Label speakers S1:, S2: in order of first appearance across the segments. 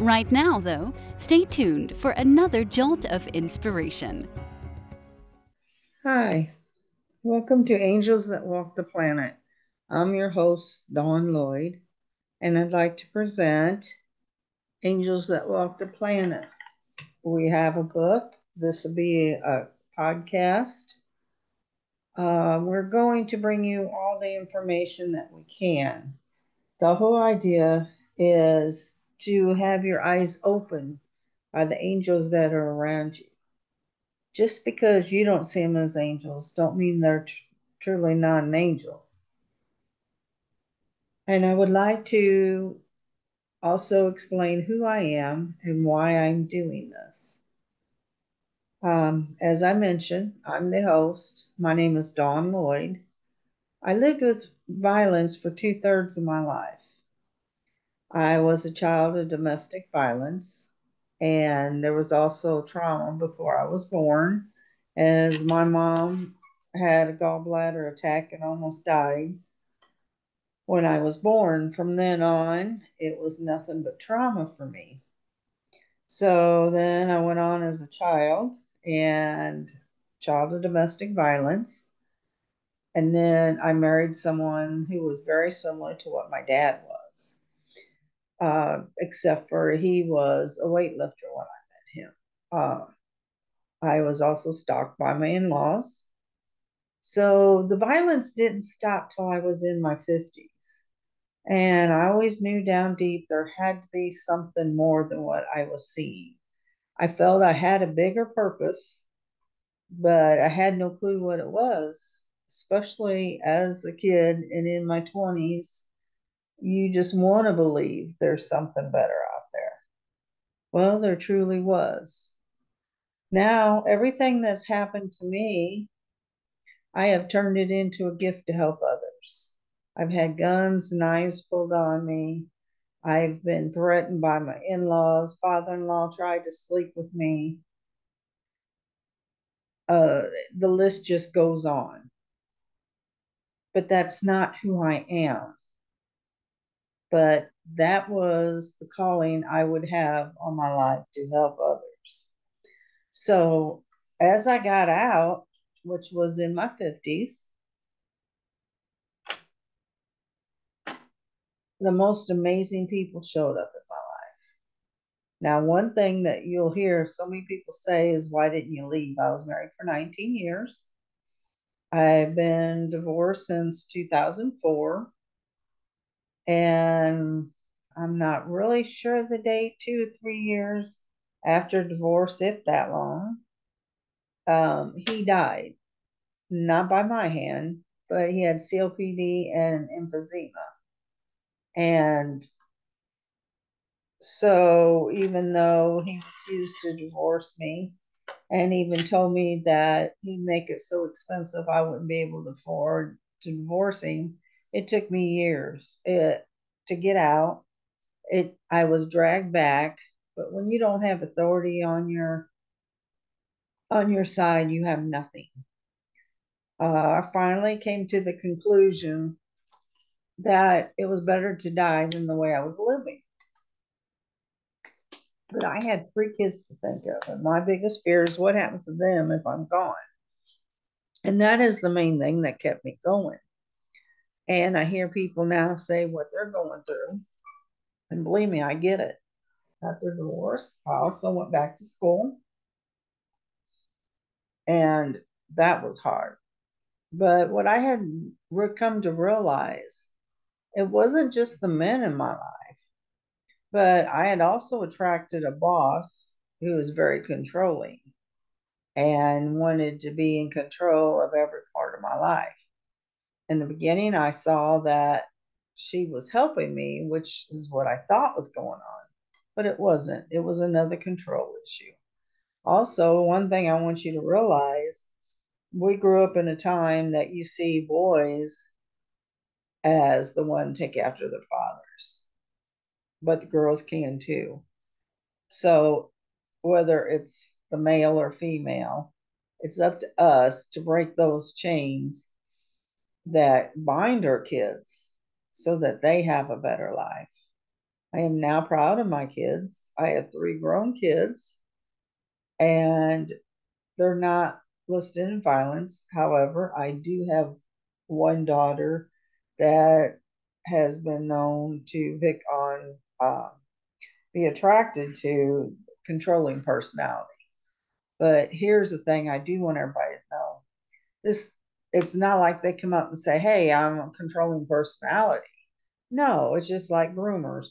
S1: Right now, though, stay tuned for another jolt of inspiration.
S2: Hi, welcome to Angels That Walk the Planet. I'm your host, Dawn Lloyd, and I'd like to present Angels That Walk the Planet. We have a book, this will be a podcast. Uh, we're going to bring you all the information that we can. The whole idea is to have your eyes open by the angels that are around you. Just because you don't see them as angels, don't mean they're tr- truly not an angel. And I would like to also explain who I am and why I'm doing this. Um, as I mentioned, I'm the host. My name is Dawn Lloyd. I lived with violence for two thirds of my life. I was a child of domestic violence, and there was also trauma before I was born, as my mom had a gallbladder attack and almost died when I was born. From then on, it was nothing but trauma for me. So then I went on as a child and child of domestic violence. And then I married someone who was very similar to what my dad was uh, except for he was a weightlifter when I met him. Uh, I was also stalked by my in laws. So the violence didn't stop till I was in my 50s. And I always knew down deep there had to be something more than what I was seeing. I felt I had a bigger purpose, but I had no clue what it was, especially as a kid and in my 20s you just want to believe there's something better out there. Well, there truly was. Now, everything that's happened to me, I have turned it into a gift to help others. I've had guns, knives pulled on me. I've been threatened by my in laws. Father in law tried to sleep with me. Uh, the list just goes on. But that's not who I am but that was the calling I would have on my life to help others. So as I got out, which was in my 50s, the most amazing people showed up in my life. Now, one thing that you'll hear so many people say is, Why didn't you leave? I was married for 19 years. I've been divorced since 2004 and I'm not really sure the date, two or three years after divorce, if that long. Um, he died, not by my hand, but he had COPD and emphysema. And so, even though he refused to divorce me and even told me that he'd make it so expensive I wouldn't be able to afford to divorce him, it took me years it, to get out. It I was dragged back, but when you don't have authority on your on your side, you have nothing. Uh, I finally came to the conclusion that it was better to die than the way I was living. But I had three kids to think of, and my biggest fear is what happens to them if I'm gone. And that is the main thing that kept me going. And I hear people now say what they're going through. And believe me, I get it. After divorce, I also went back to school. And that was hard. But what I had come to realize, it wasn't just the men in my life, but I had also attracted a boss who was very controlling and wanted to be in control of every part of my life in the beginning, I saw that she was helping me, which is what I thought was going on, but it wasn't. It was another control issue. Also, one thing I want you to realize we grew up in a time that you see boys as the one take after their fathers, but the girls can too. So, whether it's the male or female, it's up to us to break those chains that bind our kids so that they have a better life. I am now proud of my kids. I have three grown kids, and they're not listed in violence. However, I do have one daughter that has been known to pick on, uh, be attracted to controlling personality. But here's the thing I do want everybody to know this it's not like they come up and say, Hey, I'm a controlling personality. No, it's just like groomers.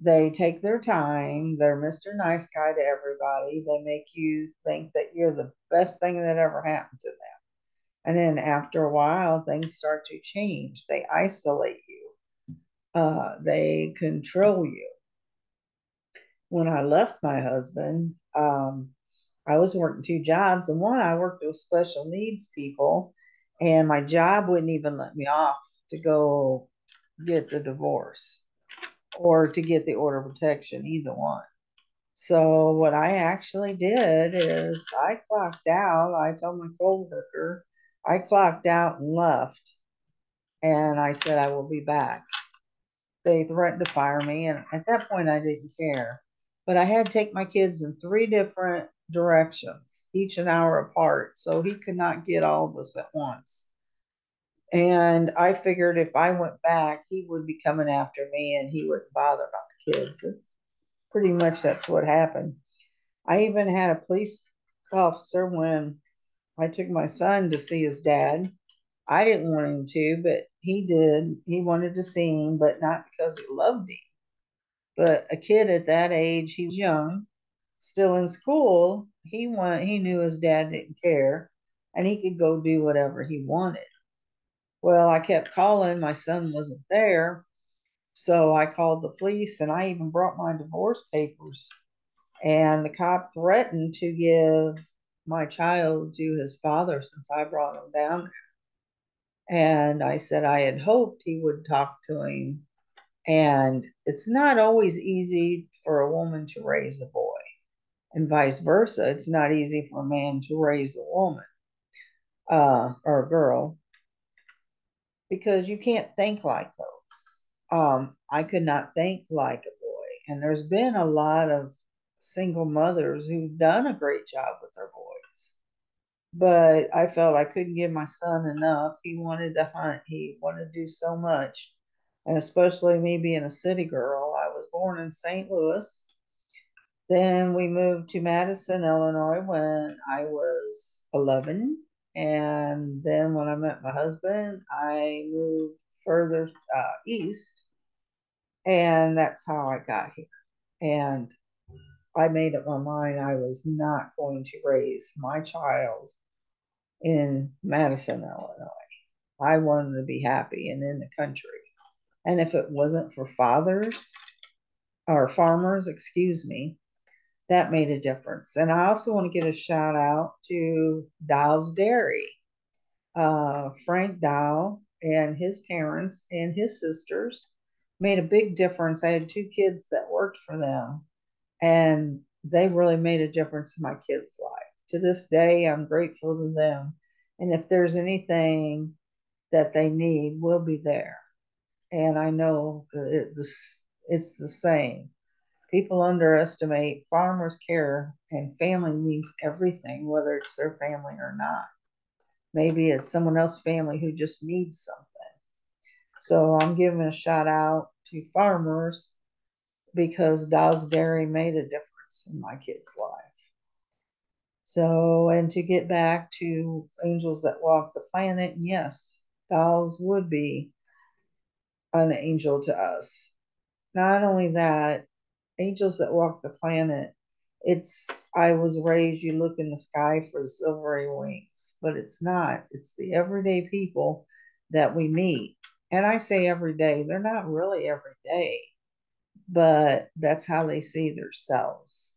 S2: They take their time. They're Mr. Nice Guy to everybody. They make you think that you're the best thing that ever happened to them. And then after a while, things start to change. They isolate you, uh, they control you. When I left my husband, um, I was working two jobs, and one I worked with special needs people, and my job wouldn't even let me off to go get the divorce or to get the order of protection, either one. So what I actually did is I clocked out. I told my coworker I clocked out and left, and I said I will be back. They threatened to fire me, and at that point I didn't care. But I had to take my kids in three different directions, each an hour apart, so he could not get all of us at once. And I figured if I went back, he would be coming after me and he wouldn't bother about the kids. It's pretty much that's what happened. I even had a police officer when I took my son to see his dad. I didn't want him to, but he did. He wanted to see him, but not because he loved him. But a kid at that age, he was young, still in school. He want, he knew his dad didn't care, and he could go do whatever he wanted. Well, I kept calling, my son wasn't there. So I called the police and I even brought my divorce papers. And the cop threatened to give my child to his father since I brought him down And I said I had hoped he would talk to him. And it's not always easy for a woman to raise a boy, and vice versa. It's not easy for a man to raise a woman uh, or a girl because you can't think like those. Um, I could not think like a boy. And there's been a lot of single mothers who've done a great job with their boys. But I felt I couldn't give my son enough. He wanted to hunt, he wanted to do so much. And especially me being a city girl, I was born in St. Louis. Then we moved to Madison, Illinois when I was 11 and then when I met my husband, I moved further uh, east. And that's how I got here. And I made up my mind I was not going to raise my child in Madison, Illinois. I wanted to be happy and in the country. And if it wasn't for fathers or farmers, excuse me, that made a difference. And I also want to give a shout out to Dial's Dairy. Uh, Frank Dial and his parents and his sisters made a big difference. I had two kids that worked for them, and they really made a difference in my kids' life. To this day, I'm grateful to them. And if there's anything that they need, we'll be there. And I know it's, it's the same. People underestimate farmers' care, and family means everything, whether it's their family or not. Maybe it's someone else's family who just needs something. So I'm giving a shout out to farmers because Dawes Dairy made a difference in my kid's life. So, and to get back to angels that walk the planet, yes, Dawes would be an angel to us. Not only that, angels that walk the planet, it's I was raised, you look in the sky for the silvery wings, but it's not. It's the everyday people that we meet. And I say every day, they're not really every day, but that's how they see themselves.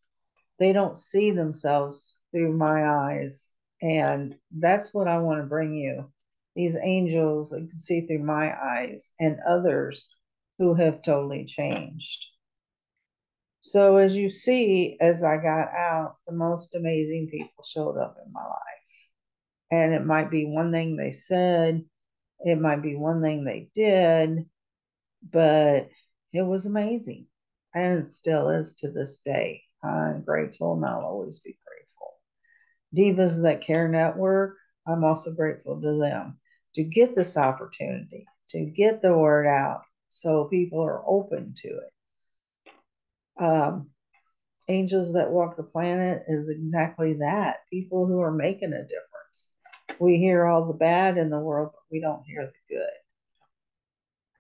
S2: they don't see themselves through my eyes. And that's what I want to bring you these angels that can see through my eyes and others who have totally changed. So, as you see, as I got out, the most amazing people showed up in my life. And it might be one thing they said, it might be one thing they did, but it was amazing. And it still is to this day. I'm grateful and I'll always be grateful. Divas That Care Network, I'm also grateful to them to get this opportunity, to get the word out so people are open to it um, Angels That Walk the Planet is exactly that people who are making a difference. We hear all the bad in the world, but we don't hear the good.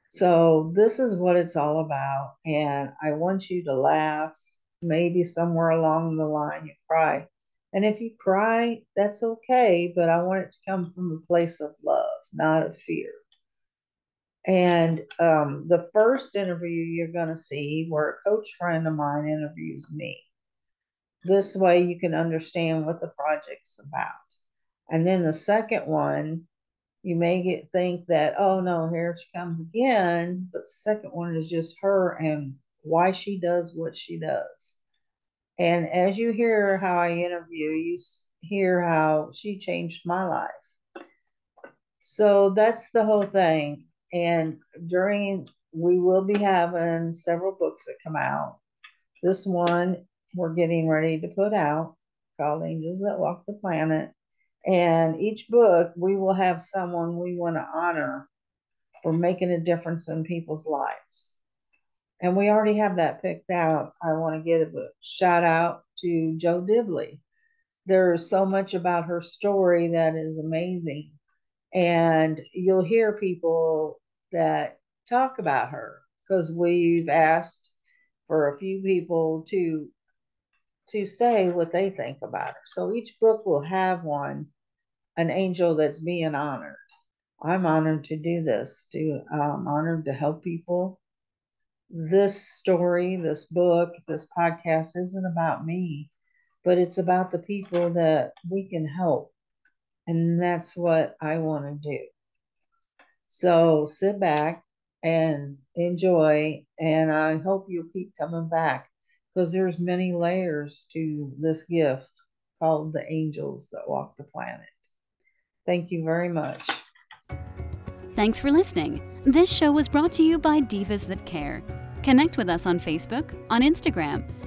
S2: So, this is what it's all about. And I want you to laugh. Maybe somewhere along the line you cry. And if you cry, that's okay, but I want it to come from a place of love, not of fear. And um, the first interview you're going to see, where a coach friend of mine interviews me. This way you can understand what the project's about. And then the second one, you may get think that, oh no, here she comes again. But the second one is just her and why she does what she does. And as you hear how I interview, you hear how she changed my life. So that's the whole thing. And during, we will be having several books that come out. This one we're getting ready to put out called Angels That Walk the Planet. And each book, we will have someone we want to honor for making a difference in people's lives. And we already have that picked out. I want to give a shout out to Joe Dibley. There's so much about her story that is amazing and you'll hear people that talk about her because we've asked for a few people to to say what they think about her. So each book will have one, an angel that's being honored. I'm honored to do this. To um, honored to help people. This story, this book, this podcast isn't about me, but it's about the people that we can help and that's what I want to do. So sit back and enjoy. And I hope you'll keep coming back because there's many layers to this gift called the angels that walk the planet. Thank you very much.
S1: Thanks for listening. This show was brought to you by Divas That Care. Connect with us on Facebook, on Instagram,